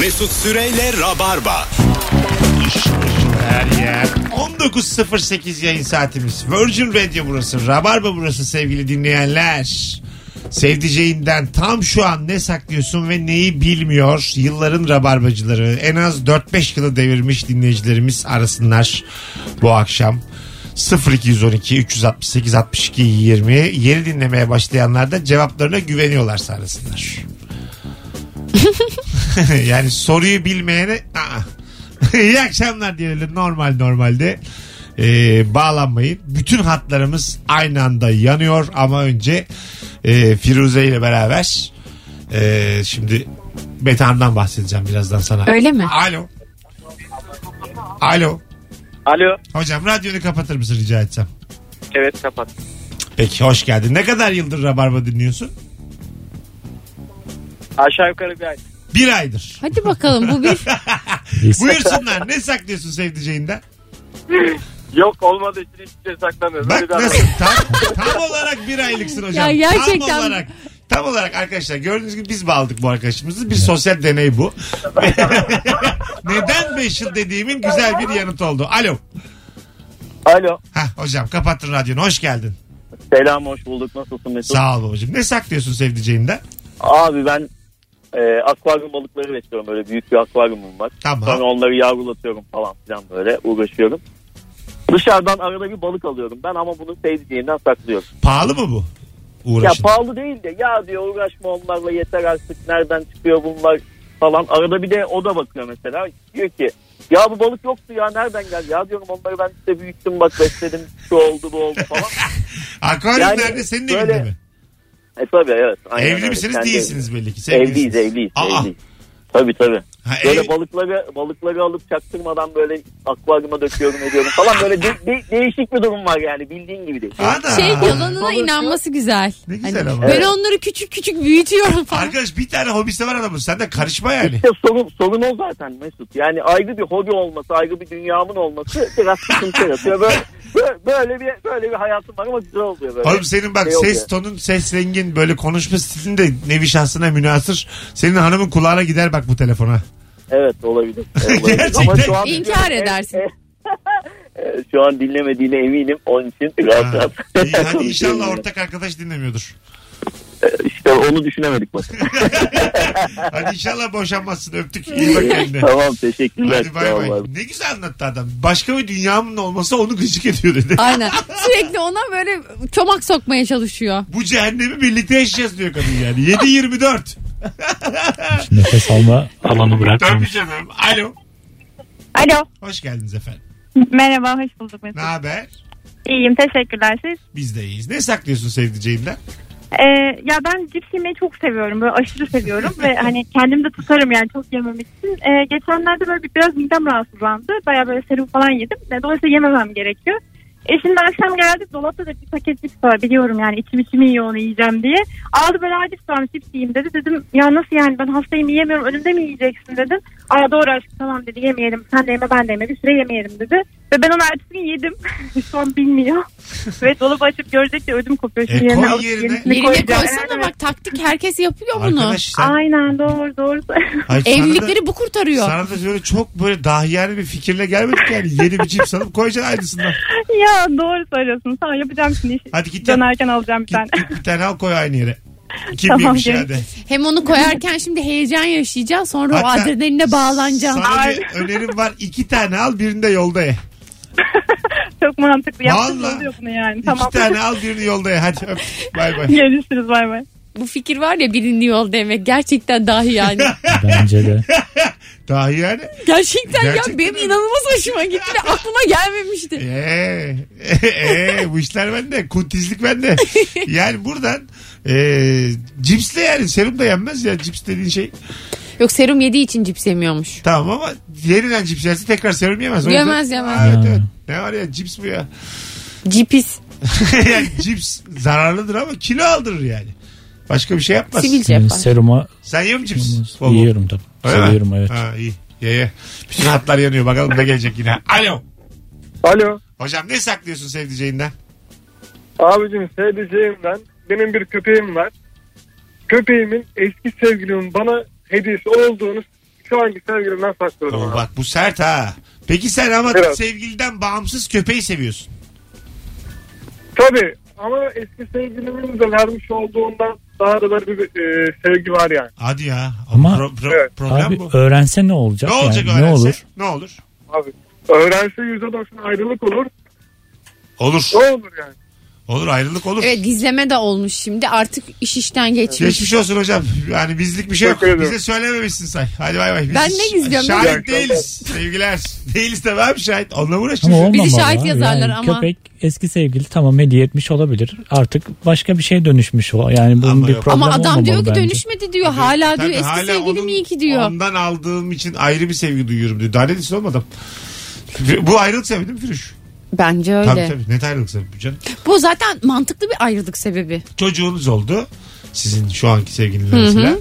Mesut Süreyle Rabarba. Her yer. 19.08 yayın saatimiz. Virgin Radio burası. Rabarba burası sevgili dinleyenler. Sevdiceğinden tam şu an ne saklıyorsun ve neyi bilmiyor yılların rabarbacıları. En az 4-5 yılı devirmiş dinleyicilerimiz arasınlar bu akşam. 0212 368 62 20 yeni dinlemeye başlayanlar da cevaplarına güveniyorlarsa arasınlar. yani soruyu bilmeyene aa. İyi akşamlar diyelim normal normalde. Ee, bağlanmayın. Bütün hatlarımız aynı anda yanıyor ama önce e, Firuze ile beraber e, şimdi Betan'dan bahsedeceğim birazdan sana. Öyle mi? Alo. Alo. Alo. Hocam radyonu kapatır mısın rica etsem? Evet kapat. Peki hoş geldin. Ne kadar yıldır Rabarba dinliyorsun? Aşağı yukarı bir ay. Bir aydır. Hadi bakalım bu bir Buyursunlar. Ne saklıyorsun sevdiceğinden? Yok olmadığı için hiçbir şey saklamıyorum. Bak Öyle nasıl tam, tam olarak bir aylıksın hocam. Ya gerçekten- Tam olarak. Tam olarak arkadaşlar gördüğünüz gibi biz bağladık bu arkadaşımızı. Bir sosyal deney bu. Neden 5 yıl dediğimin güzel bir yanıtı oldu. Alo. Alo. Hah hocam kapattın radyonu. Hoş geldin. Selam hoş bulduk. Nasılsın Mesut? Sağ ol babacığım. Ne saklıyorsun sevdiceğinden? Abi ben e, akvaryum balıkları besliyorum. Böyle büyük bir akvaryumum var. Tamam. Sonra onları yavrulatıyorum falan filan böyle uğraşıyorum. Dışarıdan arada bir balık alıyorum. Ben ama bunu sevdiceğimden saklıyorum. Pahalı mı bu? Ya Uğraşın. pahalı değil de ya diyor uğraşma onlarla yeter artık nereden çıkıyor bunlar falan. Arada bir de o da bakıyor mesela. Diyor ki ya bu balık yoktu ya nereden geldi? Ya diyorum onları ben işte büyüttüm bak besledim şu oldu bu oldu falan. Akvaryum Yani nerede? Senin böyle- evinde mi? E tabii evet. aynen Evli öyle. misiniz Kendi değilsiniz belli ki. Evliyiz Sevgilisiniz. evliyiz. Aa. evliyiz. Tabii tabii. Ha, Böyle ev- balıkları balıkları alıp çaktırmadan böyle akvaryuma döküyorum ediyorum falan böyle de- de- değişik bir durum var yani bildiğin gibi değil. Ana. şey yalanına inanması güzel. Ne güzel Hani ama. Ben Evet. onları küçük küçük büyütüyorum falan. Arkadaş bir tane hobisi var adamın. Sen de karışma yani. İşte sorun, sorun o zaten Mesut. Yani ayrı bir hobi olması, ayrı bir dünyamın olması biraz sıkıntı yaratıyor. Böyle, böyle, böyle bir böyle bir hayatım var ama güzel oluyor böyle. Oğlum senin bak Şey oluyor. ses tonun, ses rengin, böyle konuşma stilin de nevi şahsına münasır. Senin hanımın kulağına gider bak bu telefona. Evet olabilir. Olabilir. Gerçekten. Ama şu an İnkar edersin. şu an dinlemediğine eminim. Onun için rahat Ha. rahat. İyi, hadi inşallah ortak arkadaş dinlemiyordur. İşte onu düşünemedik bak. Hadi inşallah boşanmazsın öptük. İyi bak kendine. tamam teşekkürler. Hadi bay bay. Ne güzel anlattı adam. Başka bir dünyamın olması onu gıcık ediyor dedi. Aynen. Sürekli ona böyle çomak sokmaya çalışıyor. Bu cehennemi birlikte yaşayacağız diyor kadın yani. 7-24. Nefes alma alanı bırakmamış. Dönmeyeceğim. Alo. Alo. Hoş geldiniz efendim. Merhaba, hoş bulduk Mesut. Ne haber? İyiyim, teşekkürler siz. Biz de iyiyiz. Ne saklıyorsun sevdiceğinden? Ee, ya ben cips yemeyi çok seviyorum. Böyle aşırı seviyorum ve hani kendim de tutarım yani çok yememek için. Ee, geçenlerde böyle bir- biraz midem rahatsızlandı. Baya böyle serum falan yedim. Dolayısıyla yememem gerekiyor. E şimdi akşam geldik dolapta da bir paket cips var biliyorum yani içim içim yiyor onu yiyeceğim diye. Aldı böyle "Aa, cips varmış cips yiyeyim dedi. Dedim ya nasıl yani ben hastayım yiyemiyorum önümde mi yiyeceksin dedim. Aa doğru aşkım tamam dedi yemeyelim sen de yeme ben de yeme bir süre yemeyelim dedi. Ve ben onu ertesi gün yedim. Şu an bilmiyor. Ve dolabı açıp görecek de ödüm kopuyor. Şimdi E, yerine koy alıp yerine. yenisini Yerine koyacağım. koysana Evet. bak taktik herkes yapıyor bunu. Arkadaş sen... Aynen doğru doğru. Ay, sana da- Evlilikleri bu kurtarıyor. Sana da böyle çok böyle dahiyane bir fikirle gelmedik yani. Yeni bir cips alıp koyacaksın aynısından. ya doğru söylüyorsun. Tamam yapacağım şimdi. işi. Hadi git yap. Dönerken alacağım bir Git, tane. git bir tane al koy aynı yere. Kim Tamam. Hem onu koyarken şimdi heyecan yaşayacaksın sonra o Hatta adrenaline bağlanacaksın. Sana bir önerim var. İki tane al birini de yolda ye. Çok mantıklı. Bunu yani. İki Tamam. tane al birini yolda ye. Hadi öp. Bay bay. Görüşürüz bay bay. Bu fikir var ya birini yol demek gerçekten dahi yani. Bence de. Dahiyane. gerçekten, Gerçekten ya benim öyle. inanılmaz hoşuma gitti ve aklıma gelmemişti. Eee ee, bu işler bende. Kuntizlik bende. Yani buradan ee, cipsle yani serum da yenmez ya cips dediğin şey. Yok serum yediği için cips yemiyormuş. Tamam ama yeniden cips yerse tekrar serum yemez. O yüzden- Yemez, yemez. Evet, Ha. evet. Ne var ya cips bu ya. Cipis. yani cips zararlıdır ama kilo aldırır yani. Başka bir şey yapmaz. Sivilce Yani yapar. seruma Sen yiyor musun cips? Bol bol. yiyorum tabii. Öyle mi? Seviyorum evet. Ha iyi. Ye ye. Bütün hatlar yanıyor. Bakalım ne gelecek yine. Alo. Alo. Hocam ne saklıyorsun sevdiceğinden? Abicim sevdiceğimden benim bir köpeğim var. Köpeğimin eski sevgilimin bana hediyesi olduğunu şu anki sevgilimden saklıyorum Oo, abi. bak bu sert ha. Peki sen ama Biraz. sevgiliden bağımsız köpeği seviyorsun. Tabii ama eski sevgilimin de vermiş olduğundan daha da böyle bir e, sevgi var yani. Hadi ya. Ama- Pro- pro- Evet. problem Abi bu. öğrense ne olacak? Ne olacak yani? Ne öğrense? olur? Ne olur? Abi öğrense %90 ayrılık olur. Olur. Ne olur yani? Olur ayrılık olur. Evet gizleme de olmuş şimdi artık iş işten geçmiş. Geçmiş olsun hocam. Yani bizlik bir şey yok. Teşekkür ederim. Bize söylememişsin say. Hadi bay bay. Biz Ben ne gizliyorum? Şahit Ben- değiliz. Sevgiler. Değiliz de ben şahit. Onunla uğraşacağız? Ama olmamalı. Bizi şahit abi. yazarlar Yani ama. Köpek eski sevgili tamam hediye etmiş olabilir. Artık başka bir şey dönüşmüş o. Yani bunun Ama bir yok. problem Ama adam olmamalı diyor ki bence. dönüşmedi diyor. Hala Tabii, diyor eski hala sevgilim onun- iyi ki diyor. Ondan aldığım için ayrı bir sevgi duyuyorum diyor. Daha ne desin olmadım. Bu ayrılık sebebi değil mi Firuş? Bence öyle. Tabii tabii. Net ayrılık sebebi canım. Bu zaten mantıklı bir ayrılık sebebi. Çocuğunuz oldu. Sizin şu anki sevgilinizle mesela.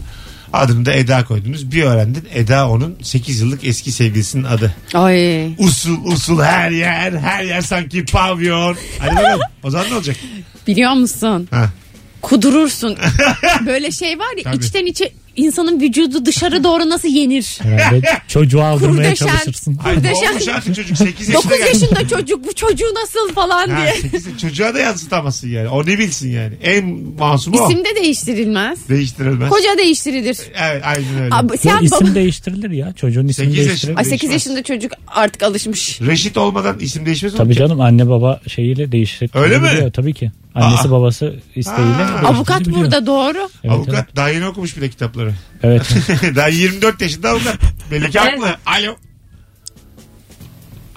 Adını da Eda koydunuz. Bir öğrendin. Eda onun 8 yıllık eski sevgilisinin adı. Ay. Usul usul her yer. Her yer sanki pavyon. Hadi bakalım. O zaman ne olacak? Biliyor musun? Ha. Kudurursun. Böyle şey var ya Tabii. içten içe insanın vücudu dışarı doğru nasıl yenir? Herhalde çocuğu aldırmaya Kurdeşen. çalışırsın. Ay, Kurdeşen. olmuş artık çocuk 8 yaşına 9 gelmiş. yaşında çocuk bu çocuğu nasıl falan Ha, diye. 8 çocuğa da yansıtamazsın yani. O ne bilsin yani. En masumu o. İsim de değiştirilmez. Değiştirilmez. Koca değiştirilir. Evet aynen öyle. Abi, sen isim baba... değiştirilir ya. Çocuğun ismini Sekiz değiştirilir. Ay 8 Değişmez. yaşında çocuk artık alışmış. Reşit olmadan isim değişmez mi? Tabii canım anne baba şeyiyle değiştirilir. Öyle mi? Tabii ki. Annesi Aa. babası isteğiyle. Aa. değiştirebiliyor. Avukat burada doğru. Evet, Avukat Evet. daha yeni okumuş bile kitapları. evet. daha 24 yaşında avukat. Belli ki haklı. Alo.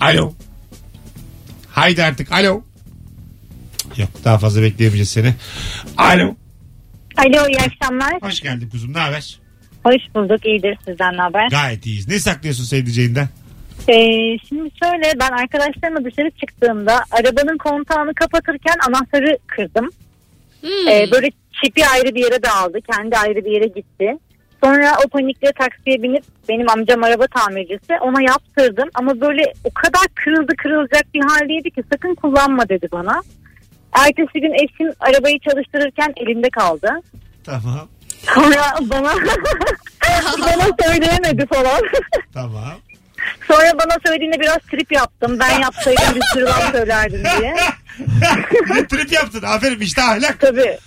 Alo. Haydi artık alo. Yok daha fazla bekleyemeyeceğiz seni. Alo. Alo iyi akşamlar. Hoş geldin kuzum ne haber? Hoş bulduk. İyidir sizden ne haber? Gayet iyiyiz. Ne saklıyorsun sevdiceğinden? Ee, şimdi şöyle ben arkadaşlarımla dışarı çıktığımda arabanın kontağını kapatırken anahtarı kırdım. Hmm. Ee, böyle çipi ayrı bir yere dağıldı. Kendi ayrı bir yere gitti. Sonra o panikle taksiye binip benim amcam araba tamircisi ona yaptırdım. Ama böyle o kadar kırıldı kırılacak bir haldeydi ki sakın kullanma dedi bana. Ertesi gün eşim arabayı çalıştırırken elinde kaldı. Tamam. Sonra bana bana söyleyemedi falan. Tamam. Sonra bana söylediğinde biraz trip yaptım. Ben yapsaydım bir sürü laf söylerdim diye. Trip yaptın. Aferin işte ahlak. Tabii.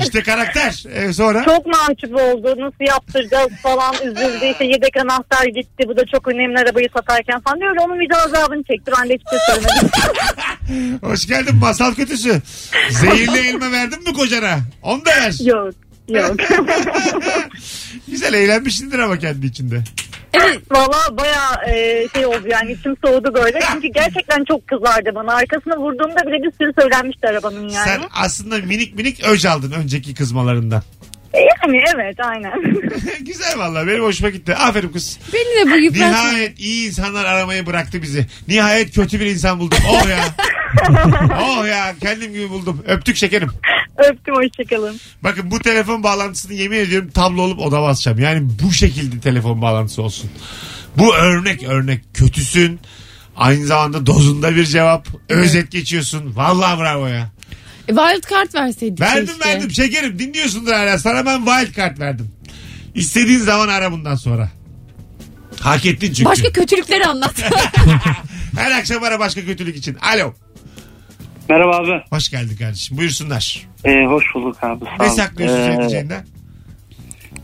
İşte karakter. Ee, sonra? Çok mahcup oldu. Nasıl yaptıracağız falan üzüldü. İşte yedek anahtar gitti. Bu da çok önemli arabayı satarken falan. Öyle onun vicdan azabını çekti. Ben de hiçbir şey söylemedim. Hoş geldin masal kötüsü. Zehirli elma verdin mi kocana? Onu da ver. yok. Yok. Güzel eğlenmişsindir ama kendi içinde. Valla baya e, şey oldu yani içim soğudu böyle. Çünkü gerçekten çok kızardı bana. Arkasına vurduğumda bile bir sürü söylenmişti arabanın yani. Sen aslında minik minik öc aldın önceki kızmalarından. E, Yani evet aynen. Güzel vallahi benim hoşuma gitti. Aferin kız. Beni de bu yıprattı. Nihayet iyi insanlar aramayı bıraktı bizi. Nihayet kötü bir insan buldum. Oh ya. oh ya kendim gibi buldum. Öptük şekerim. Öptüm hoşçakalın. Bakın bu telefon bağlantısını yemin ediyorum tablo olup oda basacağım. Yani bu şekilde telefon bağlantısı olsun. Bu örnek örnek kötüsün. Aynı zamanda dozunda bir cevap. Özet geçiyorsun. Vallahi bravo ya. E, wild card verseydik Verdim keşke. verdim şekerim dinliyorsundur hala. Sana ben wild card verdim. İstediğin zaman ara bundan sonra. Hak ettin çünkü. Başka kötülükleri anlat. Her akşam ara başka kötülük için. Alo. Merhaba abi. Hoş geldin kardeşim. Buyursunlar. Ee, hoş bulduk abi. Sağ Ne saklıyorsun Ee?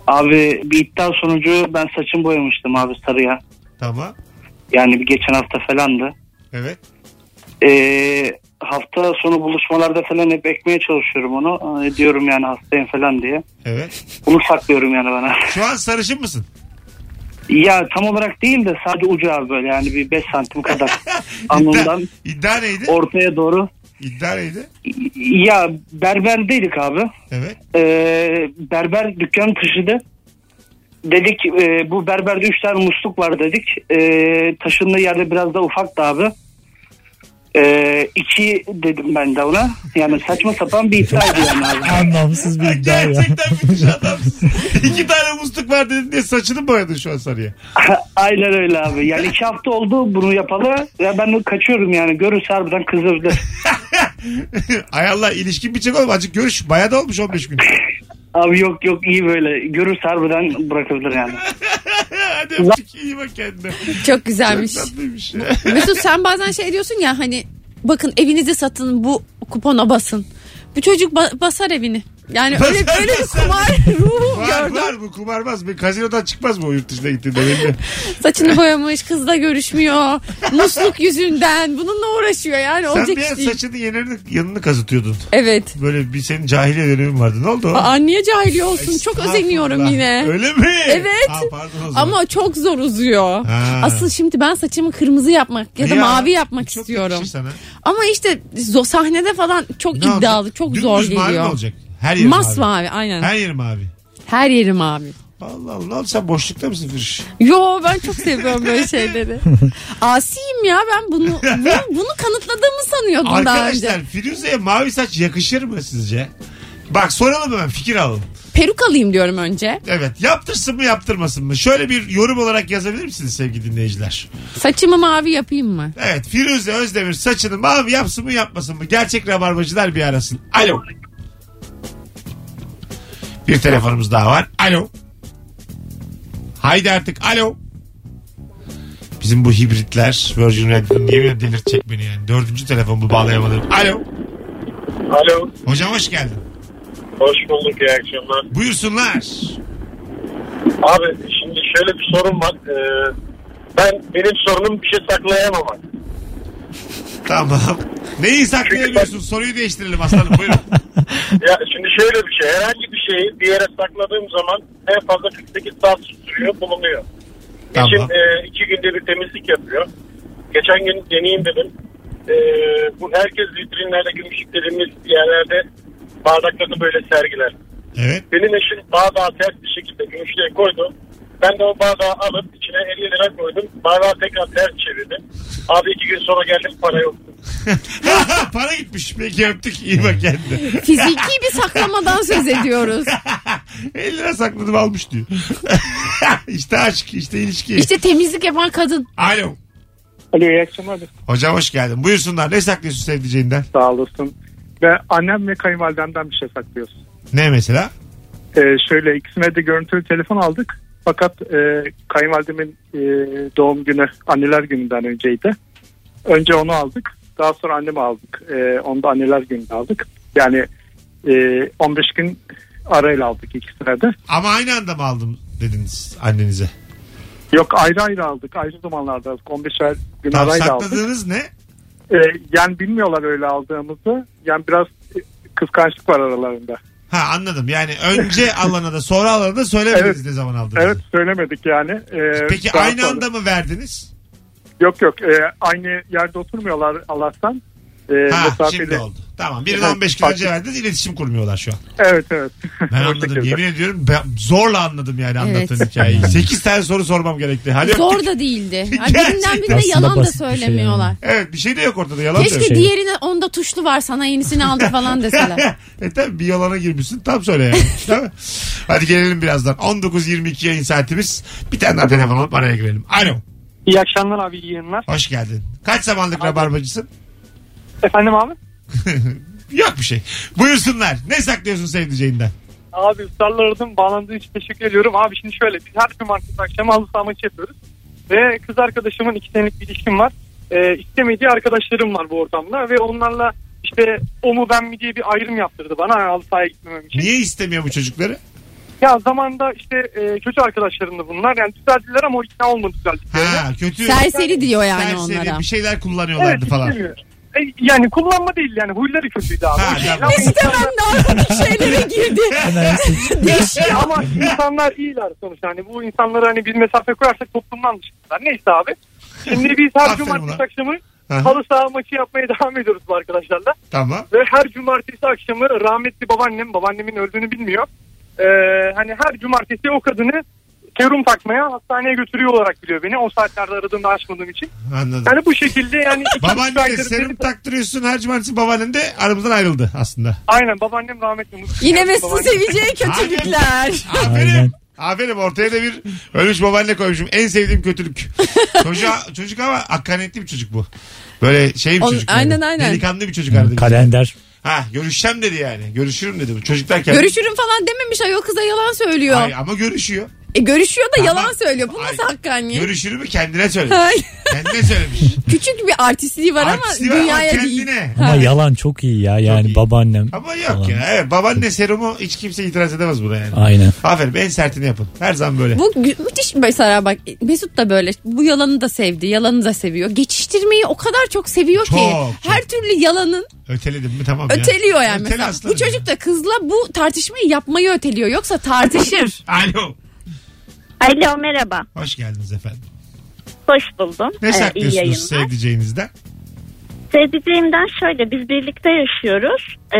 Abi bir iddia sonucu ben saçımı boyamıştım abi sarıya. Tamam. Yani bir geçen hafta falandı. Evet. Ee, hafta sonu buluşmalarda falan hep ekmeye çalışıyorum onu. Ee, diyorum yani hastayım falan diye. Evet. Bunu saklıyorum yani bana. Şu an sarışın mısın? ya tam olarak değil de sadece ucu abi böyle yani bir 5 santim kadar. Alnından İddia, iddia neydi? ortaya doğru. İddia neydi? Ya berberdeydik abi. Evet. Ee, berber dükkanı taşıdı. Dedik e, bu berberde 3 tane musluk var dedik. Ee, taşındığı yerde biraz da ufaktı abi. Ee, iki dedim ben de ona. Yani saçma sapan bir iddiaydı yani abi. Anlamsız bir iddia ya. Gerçekten müthiş adamsın. İki tane musluk var dedin diye saçını boyadın şu an sarıya. Aynen öyle abi. Yani iki hafta oldu bunu yapalı. Ya ben kaçıyorum yani. Görürse harbiden kızırdı. Ay Allah ilişkin bitecek oğlum. Azıcık görüş. Bayağı da olmuş 15 gün. Abi yok yok iyi böyle. Görürse harbiden bırakabilir yani. Hadi öptük. İyi bak kendine. Çok güzelmiş. Çok tatlıymış. Mesut sen bazen şey diyorsun ya hani bakın evinizi satın bu kupona basın. Bu çocuk ba- basar evini. Yani öyle öyle bir kumar ruhu var gördüm. var bu kumarbaz. Bir kazinodan çıkmaz mı o yurt dışına gittiğinde belli. Saçını boyamış, kızla görüşmüyor. Musluk yüzünden bununla uğraşıyor yani Sen olacak bir iş değil. saçını yanını, yanını kazıtıyordun. Evet. Böyle bir senin cahiliye dönemin vardı. Ne oldu o? Aa, niye cahil olsun? Çok özeniyorum Estağfurullah. yine. Öyle mi? Evet. Aa, pardon o zaman. Ama çok zor uzuyor. Ha. Asıl şimdi ben saçımı kırmızı yapmak ya da Ya, mavi yapmak çok istiyorum. yakışır sana. Ama işte zo- sahnede falan çok Ne iddialı, olacak? çok Dümdüz zor mavi mi geliyor. olacak? Her yeri Mas mavi. mavi aynen. Her Her, yeri mavi. yeri mavi. Allah Allah. Sen boşlukta mısın Firuş? Yo ben çok seviyorum böyle şeyleri. Asiyim ya ben bunu bunu, bunu kanıtladığımı sanıyordum daha önce. Arkadaşlar Firuze'ye mavi saç yakışır mı sizce? Bak soralım hemen fikir alalım. Peruk alayım diyorum önce. Evet yaptırsın mı yaptırmasın mı? Şöyle bir yorum olarak yazabilir misiniz sevgili dinleyiciler? Saçımı mavi yapayım mı? Evet Firuze Özdemir saçını mavi yapsın mı yapmasın mı? Gerçek rabarbacılar bir arasın. Alo. Bir telefonumuz daha var. Alo. Haydi artık alo. Bizim bu hibritler Virgin Radio'nun yemin delirtecek beni yani. Dördüncü telefon bu bağlayamadım. Alo. Alo. Hocam hoş geldin. Hoş bulduk iyi akşamlar. Buyursunlar. Abi şimdi şöyle bir sorun var. Ee, ben benim sorunum bir şey saklayamamak. Tamam. Neyi saklayamıyorsun? Soruyu değiştirelim aslanım buyurun. Ya şimdi şöyle bir şey. Herhangi bir şeyi bir yere sakladığım zaman en fazla 48 saat sürüyor bulunuyor. Tamam. Eşim e, iki günde bir temizlik yapıyor. Geçen gün deneyeyim dedim. E, bu herkes vitrinlerde gümüşlük dediğimiz yerlerde bardaklarını böyle sergiler. Evet. Benim eşim bardağı ters bir şekilde gümüşlüğe koydu. Ben de o bardağı alıp içine 50 lira koydum. Bardağı tekrar ters çevirdim. Abi iki gün sonra geldim para yoktu. Para gitmiş. Peki öptük. İyi bak kendine. Fiziki bir saklamadan söz ediyoruz. 50 lira sakladım almış diyor. işte aşk, işte ilişki. İşte temizlik yapan kadın. Alo. Alo iyi akşamlar. Hocam hoş geldin. Buyursunlar. Ne saklıyorsun sevdiceğinden? Sağ olasın. Ve annem ve kayınvalidemden bir şey saklıyoruz. Ne mesela? Ee, şöyle ikisine de görüntülü telefon aldık. Fakat e, kayınvalidemin e, doğum günü anneler gününden önceydi. Önce onu aldık. Daha sonra annemi aldık. E, onu da anneler gününde aldık. Yani e, 15 gün arayla aldık ikisine de. Ama aynı anda mı aldım dediniz annenize? Yok ayrı ayrı aldık. Ayrı zamanlarda aldık. 15 gün Tam arayla aldık. sakladığınız ne? E, yani bilmiyorlar öyle aldığımızı. Yani biraz e, kıskançlık var aralarında. Ha anladım. Yani önce alana da sonra alana da söylemediniz Evet. ne zaman aldığınızı. Evet söylemedik yani. E, Peki daha aynı sonra- anda mı verdiniz? Yok yok e, aynı yerde oturmuyorlar Allah'tan. E, Ha mesafeli. şimdi oldu. Tamam. Birine Evet, 15 gün önce verdiniz iletişim kurmuyorlar şu an. Evet evet. Ben anladım. Yemin ediyorum ben zorla anladım yani Evet. anlattığın hikayeyi. 8 tane soru sormam gerekti. Hadi Zor öptük. da değildi. Gerçekten. birinden birine yalan da basit bir şey söylemiyorlar. Evet bir şey de yok ortada yalan Keşke. Şey. diğerine onda tuşlu var sana yenisini aldı falan deseler. e tabi bir yalana girmişsin tam söyle yani. Hadi gelelim birazdan. 19.22 yayın saatimiz. Bir tane daha telefon alıp araya girelim. Alo. İyi akşamlar abi iyi yayınlar. Hoş geldin. Kaç zamanlık rabarbacısın? Efendim abi? Yok bir şey. Buyursunlar. Ne saklıyorsun sevdiceğinden? Abi ısrarla aradım. Bağlandığı için teşekkür ediyorum. Abi şimdi şöyle biz her cumartesi akşamı halı saha maçı yapıyoruz. Ve kız arkadaşımın iki senelik bir ilişkim var. Ee, istemediği arkadaşlarım var bu ortamda. Ve onlarla işte o mu ben mi diye bir ayrım yaptırdı bana halı sahaya gitmemem için. Niye istemiyor bu çocukları? Ya zamanda işte e, kötü arkadaşlarımdı bunlar. Yani düzeldiler ama o ikna olmadı düzeldiklerine. Ha kötü. Serseri diyor yani serseri, onlara. bir şeyler kullanıyorlardı Evet falan. istemiyor. E, yani kullanma değil yani huyları kötüydü abi. Ha, O değil. tamam. Ama İstemem narkotik şeylere girdi. Değişiyor. ama insanlar iyiler sonuçta. Hani bu insanlara hani bir mesafe koyarsak toplumdan dışındalar. Neyse abi. Şimdi biz her Aferin cumartesi ulan. akşamı Aha. halı saha maçı yapmaya devam ediyoruz bu arkadaşlarla. Tamam. Ve her cumartesi akşamı rahmetli babaannem, babaannemin öldüğünü bilmiyor. Ee, hani her cumartesi o kadını serum takmaya hastaneye götürüyor olarak biliyor beni. O saatlerde aradığımda açmadığım için. Anladım. Yani bu şekilde yani... Babaanne de serum beni- taktırıyorsun her cumartesi babaannen de aramızdan ayrıldı aslında. Aynen babaannem rahmetli. Yine babaannem- seveceği kötülükler. Aferin. Aynen. Aferin ortaya da bir ölmüş babaanne koymuşum. En sevdiğim kötülük. Çocuğa, çocuk ama hakkaniyetli bir çocuk bu. Böyle şey bir çocuk. yani. aynen, aynen. Delikanlı bir çocuk aradı. Kalender. Ha görüşeceğim dedi yani. Görüşürüm dedi. bu. Çocuk derken. Görüşürüm falan dememiş ayol kıza yalan söylüyor. Ay, ama görüşüyor. E görüşüyor da Tamam. yalan söylüyor. Bu nasıl Ay, hakkaniyet? Görüşürü mü kendine söylemiş. Kendine söylemiş. Küçük bir artistliği var Artistliği ama var ama dünyaya değil. kendine. Ama yalan çok iyi ya yani iyi. babaannem. Ama yok falan. ya. Evet babaanne serumu hiç kimse itiraz edemez buna yani. Aynen. Aferin en sertini yapın. Her zaman böyle. Bu gü- müthiş mesela bak Mesut da böyle bu yalanı da sevdi yalanı da seviyor. Geçiştirmeyi o kadar çok seviyor ki Çok, her türlü yalanın Öteledim mi tamam ya. öteliyor yani Ötele mesela. aslanım Bu çocuk da kızla bu tartışmayı yapmayı öteliyor yoksa tartışır. Alo. Alo merhaba. Hoş geldiniz efendim. Hoş buldum. Ne Ee, saklıyorsunuz yayınlar. sevdiceğinizden? Sevdiceğimden şöyle biz birlikte yaşıyoruz. Ee,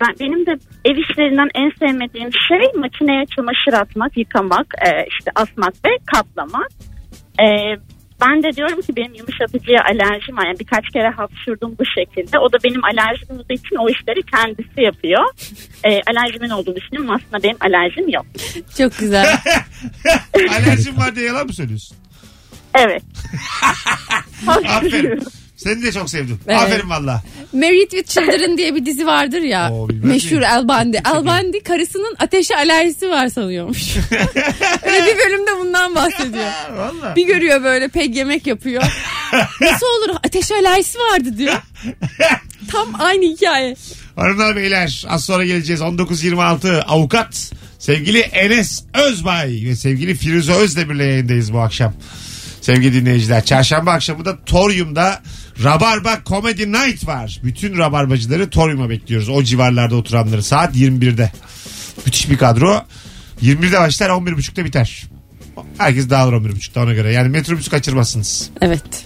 ben benim de ev işlerinden en sevmediğim şey makineye çamaşır atmak, yıkamak, e, işte asmak ve katlamak. Ee, ben de diyorum ki benim yumuşatıcıya alerjim var. Yani birkaç kere hapşurdum bu şekilde. O da benim alerjim olduğu için o işleri kendisi yapıyor. Ee, alerjimin olduğunu düşünüyorum. Aslında benim alerjim yok. Çok güzel. Alerjin var diye yalan mı söylüyorsun? Evet. Aferin. Seni de çok sevdim. Evet. Aferin valla. Married with Children diye bir dizi vardır ya. Oo, meşhur? El Bandi. El Bandi karısının ateşe alerjisi var sanıyormuş. Öyle bir bölümde bundan bahsediyor. Valla. Bir görüyor böyle pek yemek yapıyor. Nasıl olur ateş alerjisi vardı diyor. Tam aynı hikaye. Hanımlar beyler az sonra geleceğiz 19.26 avukat sevgili Enes Özbay ve sevgili Firuze Özdemir'le yayındayız bu akşam. Sevgili dinleyiciler çarşamba akşamı da Torium'da Rabarba Comedy Night var. Bütün rabarbacıları Torium'a bekliyoruz. O civarlarda oturanları saat 21'de. Müthiş bir kadro. 21'de başlar 11.30'da biter. Herkes dağılır 11.30'da ona göre. Yani metrobüsü kaçırmazsınız. Evet.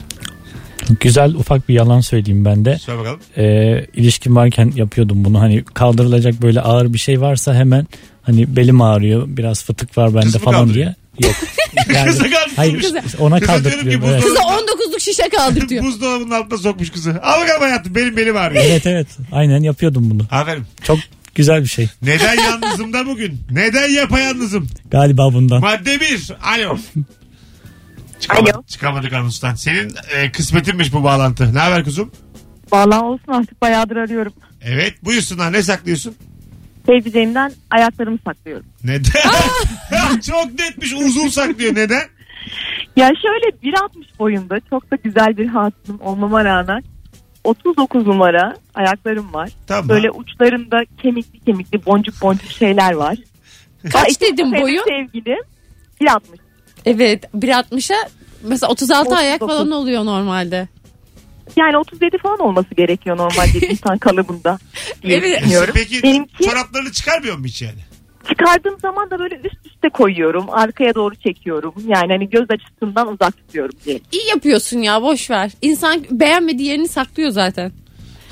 Güzel ufak bir yalan söyleyeyim ben de. Söyle bakalım. Ee, ilişkim varken yapıyordum bunu. Hani kaldırılacak böyle ağır bir şey varsa hemen hani belim ağrıyor biraz fıtık var bende Kız falan kaldırıyor? diye. Yok. Yani, Kızı kaldırmış. hayır Kızı- ona Kıza diyorum ki kaldırtıyor. Evet. buzdolabı- Kıza 19'luk şişe kaldırtıyor. Buzdolabının altına sokmuş kızı. Al bakalım hayatım benim belim ağrıyor. evet evet aynen yapıyordum bunu. Aferin. Çok güzel bir şey. Neden yalnızım da bugün? Neden yapayalnızım? Galiba bundan. Madde bir. Alo. Çıkamadık, Alo. çıkamadık anonstan. Senin e, kısmetinmiş bu bağlantı. Ne haber kuzum? Vallahi olsun artık bayağıdır arıyorum. Evet buyursunlar ne saklıyorsun? Sevdiceğimden ayaklarımı saklıyorum. Neden? Çok netmiş uzun saklıyor. Neden? Ya şöyle 1.60 boyunda çok da güzel bir hatunum olmama rağmen 39 numara ayaklarım var. Tamam. Böyle uçlarında kemikli kemikli boncuk boncuk şeyler var. Kaç dedim boyu? Sevgilim 1.60. Evet 1.60'a mesela 36 ayak 39. falan oluyor normalde. Yani 37 falan olması gerekiyor normalde bir insan kalıbında. diye Evet. düşünüyorum. Peki Benimki çoraplarını çıkarmıyor mu hiç yani? çıkardığım zaman da böyle üst üste koyuyorum. Arkaya doğru çekiyorum. Yani hani göz açısından uzak tutuyorum diye. İyi yapıyorsun ya boş ver. İnsan beğenmediği yerini saklıyor zaten.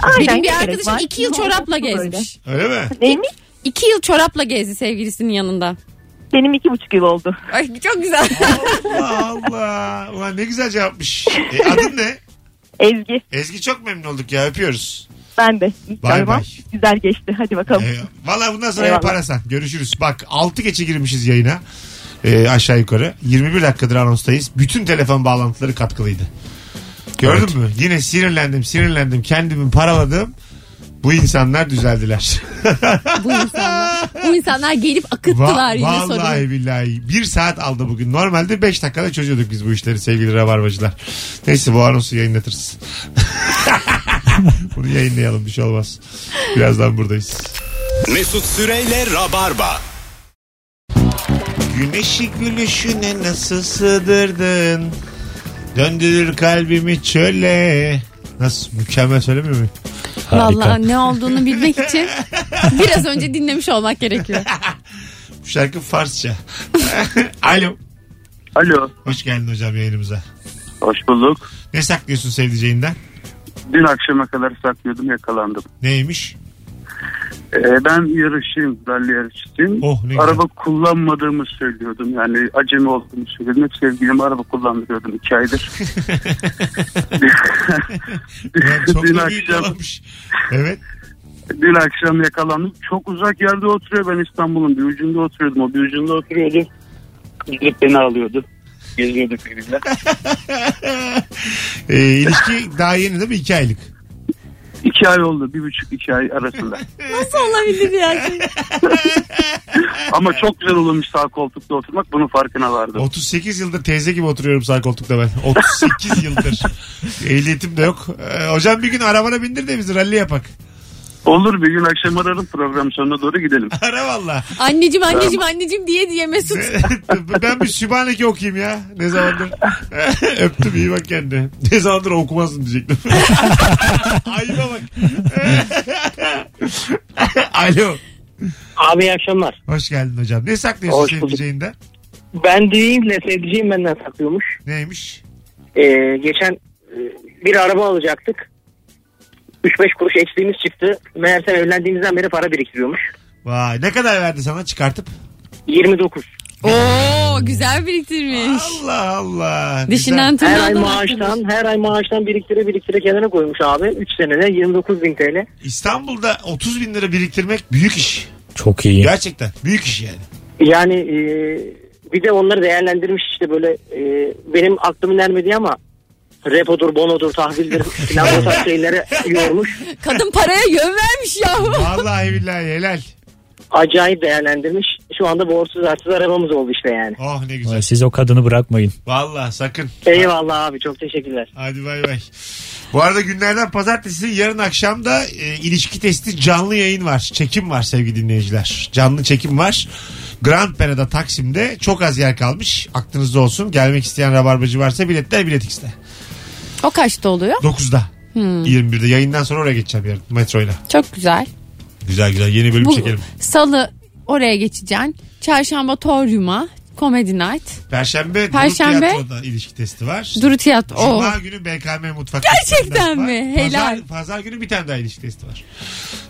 Aynen, Benim bir arkadaşım var? 2 yıl çorapla gezmiş. Öyle mi? Neymiş? 2 yıl çorapla gezdi sevgilisinin yanında. Benim iki buçuk yıl oldu. Ay çok güzel. Allah Allah. Ulan ne güzel cevapmış. E, adın ne? Ezgi Ezgi çok memnun olduk ya öpüyoruz. ben de. Bay bay. Güzel geçti. Hadi bakalım. Ee, Valla bundan sonra Eyvallah. hep arasan. Görüşürüz. Bak 6 geçe girmişiz yayına. Ee, aşağı yukarı. 21 dakikadır anonstayız. Bütün telefon bağlantıları katkılıydı. Gördün mü? Yine sinirlendim sinirlendim. Kendimi paraladım. Bu insanlar düzeldiler. bu insanlar. Bu insanlar gelip akıttılar Va- yine vallahi sorunu. billahi. Bir saat aldı bugün. Normalde 5 dakikada çözüyorduk biz bu işleri sevgili rabarbacılar. Neyse bu anonsu yayınlatırız. Bunu yayınlayalım bir şey olmaz. Birazdan buradayız. Mesut Süreyle Rabarba. Güneşi gülüşüne nasıl sığdırdın? Döndürür kalbimi çöle. Nasıl? Mükemmel söylemiyor muyum? Harika. Vallahi ne olduğunu bilmek için biraz önce dinlemiş olmak gerekiyor. Bu şarkı Farsça. Alo. Alo. Hoş geldin hocam yayınımıza. Hoş bulduk. Ne saklıyorsun sevdiceğinden? Dün akşama kadar saklıyordum yakalandım. Neymiş? Ee, ben yarışçıyım, rally yarışçısıyım. Oh, araba kullanmadığımı söylüyordum. Yani acemi olduğumu söyledim. Hep sevgilime araba kullandırıyordum iki aydır. Çok dün, akşam. Evet. dün akşam yakalandım. Çok uzak yerde oturuyor. Ben İstanbul'un bir ucunda oturuyordum. O bir ucunda oturuyordu. Gidip beni alıyordu. Geziyorduk birbirine. Ee, ilişki daha yeni değil mi? İki aylık. İki ay oldu. Bir buçuk iki ay arasında. Nasıl olabilir ya? Ama çok güzel olurmuş sağ koltukta oturmak. Bunun farkına vardım. 38 yıldır teyze gibi oturuyorum sağ koltukta ben. 38 yıldır. Ehliyetim de yok. Ee, hocam bir gün arabana bindir de bizi ralli yapak. Olur bir gün akşam ararım program sonuna doğru gidelim. Ara valla. anneciğim anneciğim anneciğim diye diye Mesut. ben bir Sübhaneke okuyayım ya. Ne zamandır. Öptüm iyi bak kendine. Ne zamandır okumazsın diyecektim. Ayıba bak. Alo. Abi iyi akşamlar. Hoş geldin hocam. Ne saklıyorsun Hoş bulduk. sevdiceğinden? Ben düğünle sevdiceğim benden saklıyormuş. Neymiş? Ee, geçen e, bir araba alacaktık. 3-5 kuruş eksiğimiz çıktı. Meğersem evlendiğimizden beri para biriktiriyormuş. Vay ne kadar verdi sana çıkartıp? 29. Oo güzel biriktirmiş. Allah Allah. Dişinden Her ay maaştan her ay maaştan biriktire biriktire kenara koymuş abi. 3 senede 29 bin TL. İstanbul'da 30 bin lira biriktirmek büyük iş. Çok iyi. Gerçekten büyük iş yani. Yani e, bir de onları değerlendirmiş işte böyle e, benim aklımın ermediği ama repodur, bonodur, tahvildir filan o tarz şeylere yormuş. Kadın paraya yön vermiş yahu. Vallahi billahi helal. Acayip değerlendirmiş. Şu anda borçsuz harçsız arabamız oldu işte yani. Oh ne güzel. Siz o kadını bırakmayın. Vallahi sakın. Eyvallah abi çok teşekkürler. Hadi bay bay. Bu arada günlerden pazartesi yarın akşam da e, ilişki testi canlı yayın var. Çekim var sevgili dinleyiciler. Canlı çekim var. Grand Pera'da Taksim'de çok az yer kalmış. Aklınızda olsun. Gelmek isteyen rabarbacı varsa biletler Bilet X'te. O kaçta oluyor? 9'da. Hmm. 21'de yayından sonra oraya geçeceğim yarın metroyla. Çok güzel. Güzel güzel yeni bölüm Bu çekelim. salı oraya geçeceksin. Çarşamba Torium'a Comedy Night. Perşembe, Perşembe. Duru Tiyatro'da ilişki testi var. Duru tiyatro. Oo. Cuma günü BKM Mutfak Gerçekten mi? var. Helal. Pazar, pazar günü bir tane daha ilişki testi var.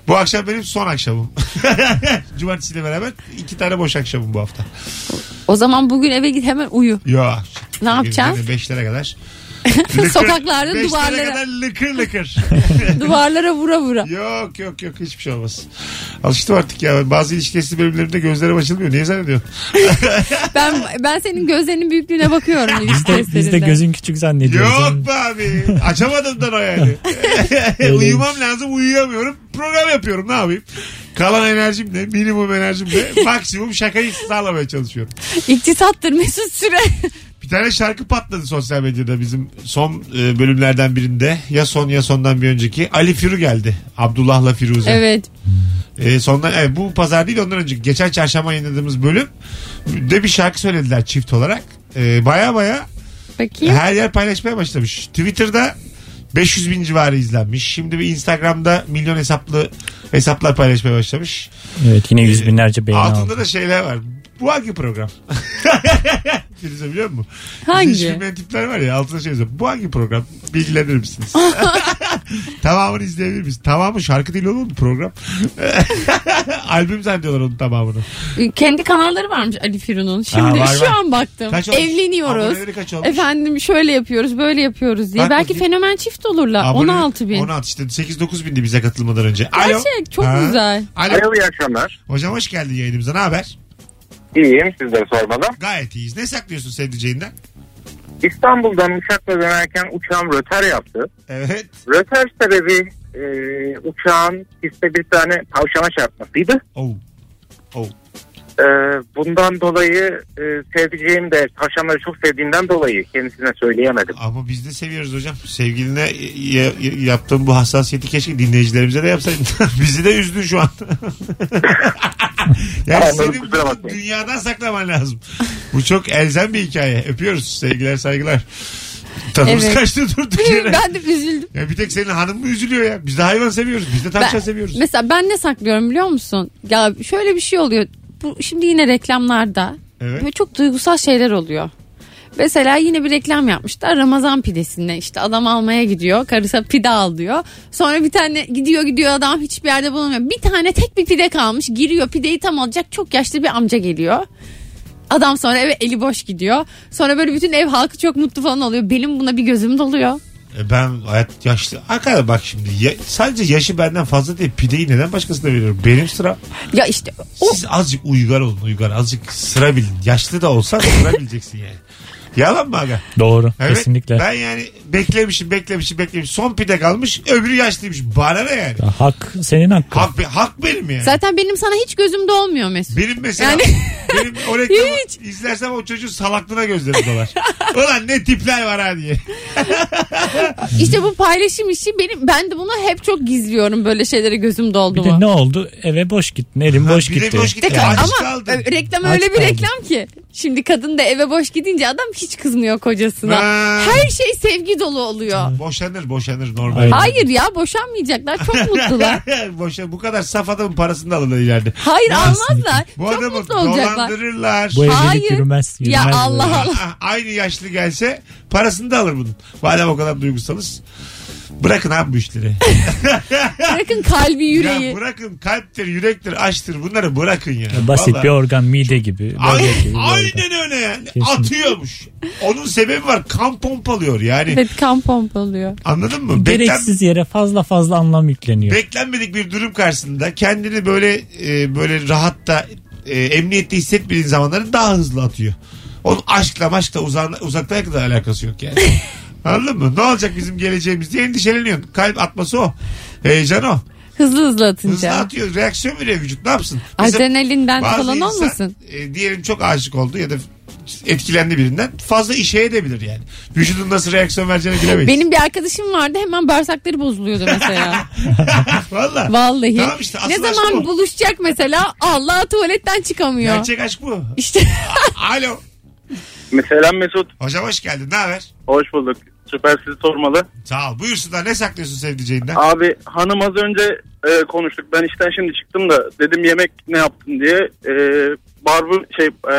Bu akşam benim son akşamım. Cumartesiyle beraber iki tane boş akşamım bu hafta. O zaman bugün eve git hemen uyu. Ya. Ne yapacaksın? Beşlere kadar. Sokaklarda beşlere duvarlara- kadar lıkır lıkır. Duvarlara vura vura. yok yok yok hiçbir şey olmaz. Alıştım artık ya. Bazı ilişki testi bölümlerinde gözlerim açılmıyor. Niye zannediyorsun? Ben ben senin gözlerinin büyüklüğüne bakıyorum ilişki Biz de, biz de testlerinde. gözün küçük zannediyoruz. Yok be abi. Açamadığımdan o yani. Uyumam lazım uyuyamıyorum. Program yapıyorum ne yapayım? Kalan enerjimle minimum enerjimle maksimum şakayı sağlamaya çalışıyorum. İktisattır Mesut Süre. Bir tane şarkı patladı sosyal medyada bizim son e, bölümlerden birinde. Ya son ya sondan bir önceki. Ali Firu geldi. Abdullah'la Firuze. evet. E, sondan, evet, bu pazar değil ondan önceki. Geçen çarşamba yayınladığımız bölüm de bir şarkı söylediler çift olarak. E, baya baya Bakayım. her yer paylaşmaya başlamış. Twitter'da 500 bin civarı izlenmiş. Şimdi bir Instagram'da milyon hesaplı hesaplar paylaşmaya başlamış. Evet yine yüz binlerce beğeni Altında aldı. da şeyler var. Bu hangi program? Firuze biliyor musun? Hangi? Hiç bilmeyen tipler var ya altında şey yazıyor. Bu hangi program? Bilgilenir misiniz? Tamamını izleyebilir miyiz? Tamamı şarkı değil oğlum program. Albüm zannediyorlar onun tamamını. Kendi kanalları varmış Ali Firu'nun. Şimdi var, şu var. an baktım. Kaç olmuş? Evleniyoruz. Aboneleri kaç olmuş? Efendim şöyle yapıyoruz böyle yapıyoruz diye. Bak Belki bakayım. fenomen çift olurlar. Abone- 16 bin. 16 işte 8-9 bindi bize katılmadan önce. Alo. Gerçek çok Ha. güzel. Alo. Alo iyi akşamlar. Hocam hoş geldin yayınımıza. Ne haber? İyiyim sizleri sormalı. Gayet iyiyiz. Ne saklıyorsun sevdiceğinden? İstanbul'dan uçakla dönerken uçağım röter yaptı. Evet. Röter sebebi e, uçağın piste bir tane tavşana çarpmasıydı. Oh. Oh. E, bundan dolayı e, sevdiceğim de tavşanları çok sevdiğinden dolayı kendisine söyleyemedim. Ama biz de seviyoruz hocam. Sevgiline ya- ya- yaptığın bu hassasiyeti keşke dinleyicilerimize de yapsaydın. Bizi de üzdün şu an. yani Anladım, senin bunu dünyadan saklaman lazım. Bu çok elzem bir hikaye. Öpüyoruz. Sevgiler saygılar. Tadımız Evet. kaçtı durduk yere. ben de üzüldüm. Ya bir tek senin hanım mı üzülüyor ya? Biz de hayvan seviyoruz. Biz de tavşan Ben- seviyoruz. Mesela ben ne saklıyorum biliyor musun? Ya şöyle bir şey oluyor. Bu şimdi yine reklamlarda Evet. böyle çok duygusal şeyler oluyor. Mesela yine bir reklam yapmışlar Ramazan pidesinde işte adam almaya gidiyor karısı pide al diyor. Sonra bir tane gidiyor gidiyor adam hiçbir yerde bulamıyor. Bir tane tek bir pide kalmış giriyor pideyi tam alacak çok yaşlı bir amca geliyor. Adam sonra eve eli boş gidiyor. Sonra böyle bütün ev halkı çok mutlu falan oluyor. Benim buna bir gözüm doluyor. E ben hayat yaşlı. Hakikaten bak şimdi ya- sadece yaşı benden fazla değil. Pideyi neden başkasına veriyorum? Benim sıra. Ya işte o Siz azıcık uygar olun uygar. Azıcık sıra bilin. Yaşlı da olsan sıra bileceksin yani. Yalan mı aga? Doğru Evet. kesinlikle. Ben yani beklemişim beklemişim beklemişim. Son pide kalmış öbürü yaşlıymış. Bana ne yani? Ya hak senin hakkın. Hak, hak benim yani. Zaten benim sana hiç gözümde olmuyor Mesut. Benim mesela Yani- benim o reklamı Hiç. izlersem o çocuğun salaklığına gözlerim dolar. Ulan ne tipler var ha diye. İşte bu paylaşım işi benim ben de bunu hep çok gizliyorum böyle şeylere gözüm doldu Bir de mu? ne oldu? Eve boş gittin. Elin Ha, boş bir de gitti. boş gitti. Ama reklam Aç öyle bir reklam ki. Şimdi kadın da eve boş gidince adam hiç kızmıyor kocasına. Ha. Her şey sevgi dolu oluyor. Boşanır boşanır normal. Hayır ya boşanmayacaklar çok mutlular. Boşa, bu kadar saf adamın parasını da alırlar ileride. Hayır almazlar. Bu çok adamı mutlu olacaklar. dolandırırlar. Bu evlilik Hayır. yürümez. Ya yürümez Allah böyle. Allah. Aa, Aynı yaşlı gelse parasını da alır bunun. Madem o kadar duygusalız. Bırakın abi bu işleri. Bırakın kalbi yüreği. Ya bırakın kalptir, yürektir, açtır bunları bırakın ya. Basit Vallahi. bir organ mide gibi. böbrek Aynen, gibi bir organ. aynen öyle yani. Kesinlikle. Atıyormuş. Onun sebebi var. Kan pompalıyor yani. Evet kan pompalıyor. Anladın mı? Beklen, Gereksiz yere fazla fazla anlam yükleniyor. beklenmedik bir durum karşısında kendini böyle e, böyle rahatta e, emniyette hissetmediğin zamanları daha hızlı atıyor. Onun aşkla maşkla uzak, uzaktan kadar alakası yok yani. Anladın mı? Ne olacak bizim geleceğimiz diye endişeleniyorsun. Kalp atması o. Heyecan o. Hızlı hızlı Hızlı atınca. atıyor. Reaksiyon veriyor vücut. Ne yapsın? Mesela Adrenalinden bazı falan insan, olmasın. e, diyelim çok aşık oldu ya da etkilendi birinden. Fazla işe edebilir yani. Vücudun nasıl reaksiyon vereceğini bilemeyiz. Benim bir arkadaşım vardı hemen bağırsakları bozuluyordu mesela. Valla. Vallahi. Tamam işte, ne zaman bu. buluşacak mesela Allah tuvaletten çıkamıyor. Gerçek aşk bu. İşte Alo. Selam Mesut. Hocam hoş geldin. Ne haber? Hoş bulduk. Süper sizi sormalı. Sağ ol. Buyursunlar. Ne saklıyorsun sevdiceğinden? Abi hanım az önce e, konuştuk. Ben işten şimdi çıktım da dedim yemek ne yaptın diye. E, barbu şey e,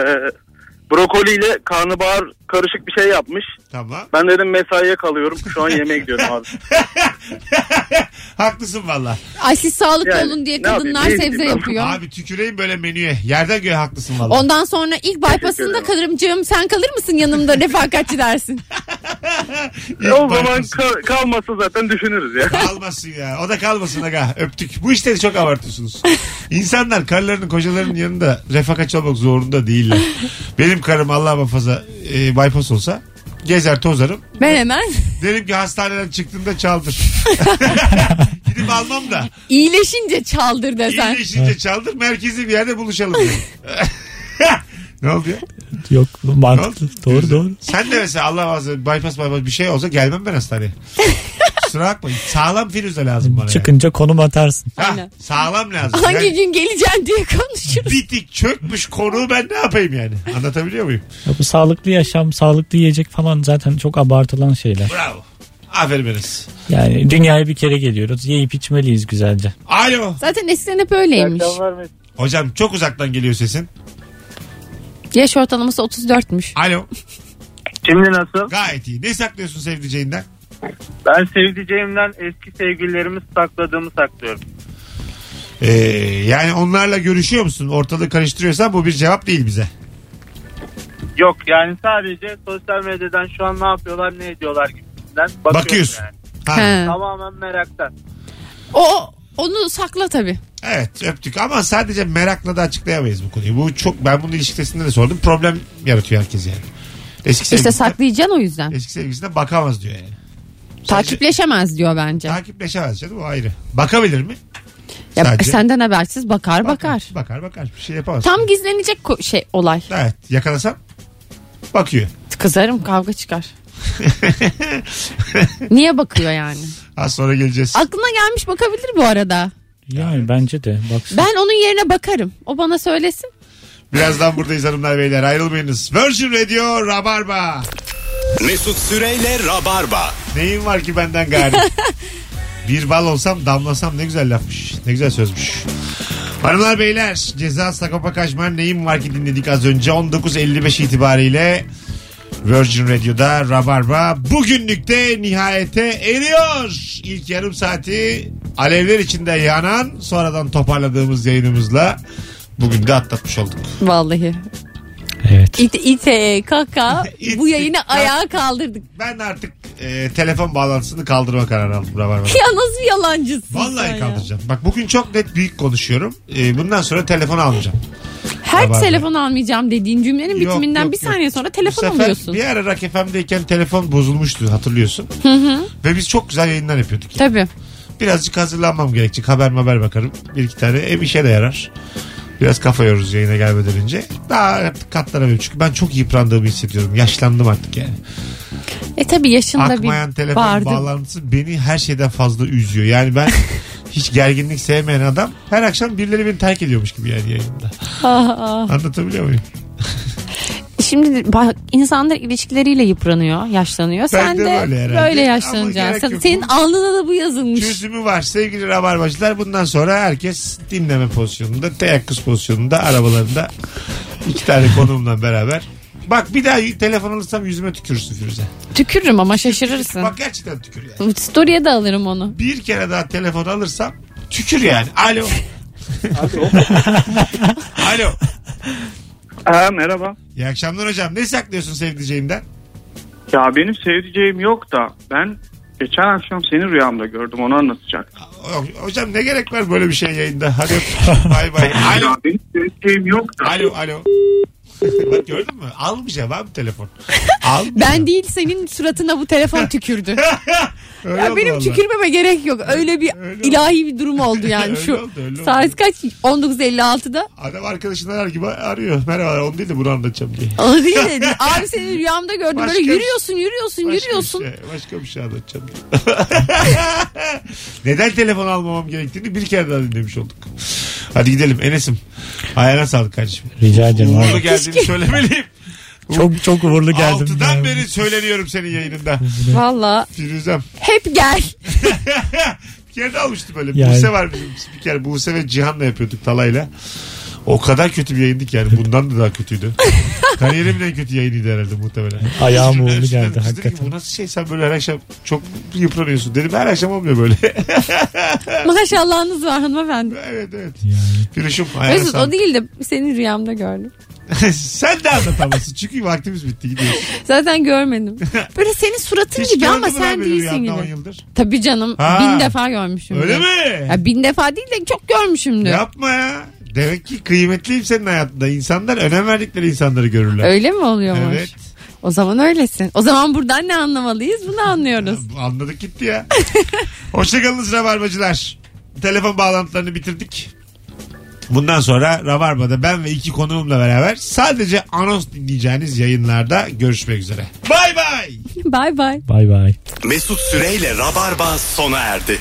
brokoli ile karnabahar karışık bir şey yapmış. Tamam. Ben dedim mesaiye kalıyorum. Şu an yemeğe gidiyorum abi. Haklısın valla. ay siz sağlıklı Yani, olun diye ne yapayım, kadınlar ne sebze yapıyor. Abi tüküreyim böyle menüye. Yerden göğe haklısın valla. Ondan sonra ilk bypass'ında ederim. karımcığım sen kalır mısın yanımda refakatçi dersin. İlk o zaman bypass. ka- kalmasa zaten düşünürüz ya. Kalmasın ya. O da kalmasın aga. Öptük. Bu işleri çok abartıyorsunuz. İnsanlar karılarının kocalarının yanında refakatçi olmak zorunda değiller. Benim karım Allah muhafaza e, bypass olsa gezer tozarım. Ben hemen Derim ki hastaneden çıktığımda çaldır. Gidip almam da. iyileşince çaldır desen. İyileşince çaldır. Merkezi bir yerde buluşalım. derim. ne oldu ya? Yok Ne oldu? mantıklı. Doğru Güzel. doğru. Sen de mesela Allah muhafaza bypass bypass bir şey olsa gelmem ben hastaneye. Kusura bakma. Sağlam firuze lazım bana. yani. Çıkınca konum atarsın. Ha, Aynen. sağlam lazım. Hangi Yani gün geleceksin diye konuşuruz. bitik çökmüş konuğu ben ne yapayım yani? Anlatabiliyor muyum? Ya bu sağlıklı yaşam, sağlıklı yiyecek falan zaten çok abartılan şeyler. Bravo. Aferin Enes. Yani dünyaya bir kere geliyoruz. Yiyip içmeliyiz güzelce. Alo. Zaten eskiden hep öyleymiş. Hocam çok uzaktan geliyor sesin. Yaş ortalaması 34'müş. Alo. Şimdi nasıl? Gayet iyi. Ne saklıyorsun sevdiceğinden? Ben sevdiceğimden eski sevgililerimi sakladığımı saklıyorum. Ee, yani onlarla görüşüyor musun? Ortalığı karıştırıyorsan bu bir cevap değil bize. Yok yani sadece sosyal medyadan şu an ne yapıyorlar ne ediyorlar gibisinden bakıyorum Bakıyorsun. yani. Ha. Tamamen meraktan. O onu sakla tabii. Evet öptük ama sadece merakla da açıklayamayız bu konuyu. Bu çok ben bunu ilişkisinde de sordum. Problem yaratıyor herkes yani. Eski İşte sevgilisine, saklayacaksın o yüzden. eski sevgilisine bakamaz diyor yani. Takipleşemez diyor bence. Takipleşemez canım o ayrı. Bakabilir mi? Ya, Sadece- senden habersiz bakar bakar. Bakar bakar bir şey yapamaz. Tam gizlenecek ko- şey olay. Evet yakalasam bakıyor. Kızarım kavga çıkar. Niye bakıyor yani? Az sonra geleceğiz. Aklına gelmiş bakabilir bu arada. Yani bence de. Baksın. Ben onun yerine bakarım. O bana söylesin. Birazdan buradayız hanımlar beyler ayrılmayınız. Virgin Radio Rabarba. Mesut Süreyle Rabarba. Neyim var ki benden gari? bir bal olsam damlasam ne güzel lafmış. Ne güzel sözmüş. Hanımlar beyler ceza Sakopa Kaşmar neyim var ki dinledik az önce 19.55 itibariyle Virgin Radio'da Rabarba bugünlükte nihayete eriyor. İlk yarım saati alevler içinde yanan sonradan toparladığımız yayınımızla bugün de atlatmış olduk. Vallahi. Evet. İte, ite kaka bu yayını ayağa kaldırdık. Ben artık e, telefon bağlantısını kaldırma kararı aldım Rabarba. Ya nasıl yalancısın sen Vallahi ya? kaldıracağım. Bak bugün çok net büyük konuşuyorum. Ee, bundan sonra telefon almayacağım. Her Rabarba. telefon almayacağım dediğin cümlenin Yok, bitiminden yok, bir yok. saniye sonra Bu telefon sefer alıyorsun. Bir ara Rock FM'deyken telefon bozulmuştu hatırlıyorsun. Hı hı. Ve biz çok güzel yayınlar yapıyorduk. yani. Tabii. Birazcık hazırlanmam gerekecek. Haber haber bakarım. Bir iki tane ev işe de yarar. Biraz kafa yoruruz yayına gelmeden önce. Daha artık katlanamıyorum. Çünkü ben çok yıprandığımı hissediyorum. Yaşlandım artık yani. E tabii yaşında Akmayan bir telefon vardı. bağlantısı beni her şeyden fazla üzüyor. Yani ben hiç gerginlik sevmeyen adam her akşam birileri beni terk ediyormuş gibi yani yayında. Ah, ah. Anlatabiliyor muyum? Şimdi bak, insanlar ilişkileriyle yıpranıyor, yaşlanıyor. Ben Sen de de böyle herhalde. Yaşlanacaksın. Senin alnına da bu yazılmış. Çözümü var sevgili rabarbacılar. Bundan sonra herkes dinleme pozisyonunda, teyakkuz pozisyonunda, arabalarında iki tane konuğumla beraber. Bak bir daha telefon alırsam yüzüme tükürürsün Firuze. Tükürürüm ama şaşırırsın. Bak gerçekten tükür yani. Story'e de alırım onu. Bir kere daha telefon alırsam tükür yani. Alo. Alo. Ha, merhaba. İyi akşamlar hocam. Ne saklıyorsun sevdiceğinden? Ya benim sevdiceğim yok da ben geçen akşam seni rüyamda gördüm onu anlatacaktım. Hocam ne gerek var böyle bir şey yayında? Hadi bay bay. Alo. Ya benim sevdiceğim yok da. Alo alo. Bak gördün mü? Almayacağım abi telefon. Almayacağım. Ben değil senin suratına bu telefon tükürdü. Öyle ya oldu benim vallahi. tükürmeme gerek yok. Öyle bir Öyle ilahi bir durum oldu yani Öyle şu. oldu, öyle. Saat kaç? 19.56'da. Adam arkadaşını arar gibi arıyor. Merhaba onu değil de bunu anlatacağım diye. O değil de abi seni rüyamda gördüm. Başka Böyle bir- yürüyorsun yürüyorsun yürüyorsun. Bir şey, başka bir şey anlatacağım. Neden telefon almamam gerektiğini bir kere daha dinlemiş olduk. Hadi gidelim Enes'im. Ayağına sağlık kardeşim. Rica ederim Uğurlu abi. geldiğini söylemeliyim. Çok çok uğurlu geldim. Altıdan beri söyleniyorum senin yayınında. Valla Firuzem. hep gel. bir kere de almıştı böyle. Yani. Buse var bizim bir kere. Buse ve Cihan'la yapıyorduk Talay'la. O kadar kötü bir yayındık yani. Bundan da daha kötüydü. Kariyerimin en kötü yayınıydı herhalde muhtemelen. Ayağım uğurlu geldi biz dedik ki, hakikaten. Bu nasıl şey sen böyle her akşam çok yıpranıyorsun. Dedim her akşam olmuyor böyle. Maşallahınız var hanımefendi. evet evet. Yani. Firuşum ayağına Mesut o sağlık. değil de seni rüyamda gördüm. sen de anlatamazsın. Çünkü vaktimiz bitti gidiyoruz. Zaten görmedim. Böyle senin suratın Hiç gibi ama gördün mü lan sen beni değilsin rüyamda on gibi. yıldır? Tabii canım Ha. bin defa görmüşüm. Öyle mi? Ya bin defa değil de çok görmüşümdür. Yapma ya. Demek ki kıymetliyim senin hayatında. İnsanlar önem verdikleri insanları görürler. Öyle mi oluyormuş? Evet. O zaman öylesin. O zaman buradan ne anlamalıyız bunu anlıyoruz. Anladık gitti ya. Hoşçakalınız Rabarbacılar. Telefon bağlantılarını bitirdik. Bundan sonra Rabarba'da ben ve iki konuğumla beraber sadece anons dinleyeceğiniz yayınlarda görüşmek üzere. Bay bay. Bay bay. Bay bay. Mesut Süreyle Rabarba sona erdi.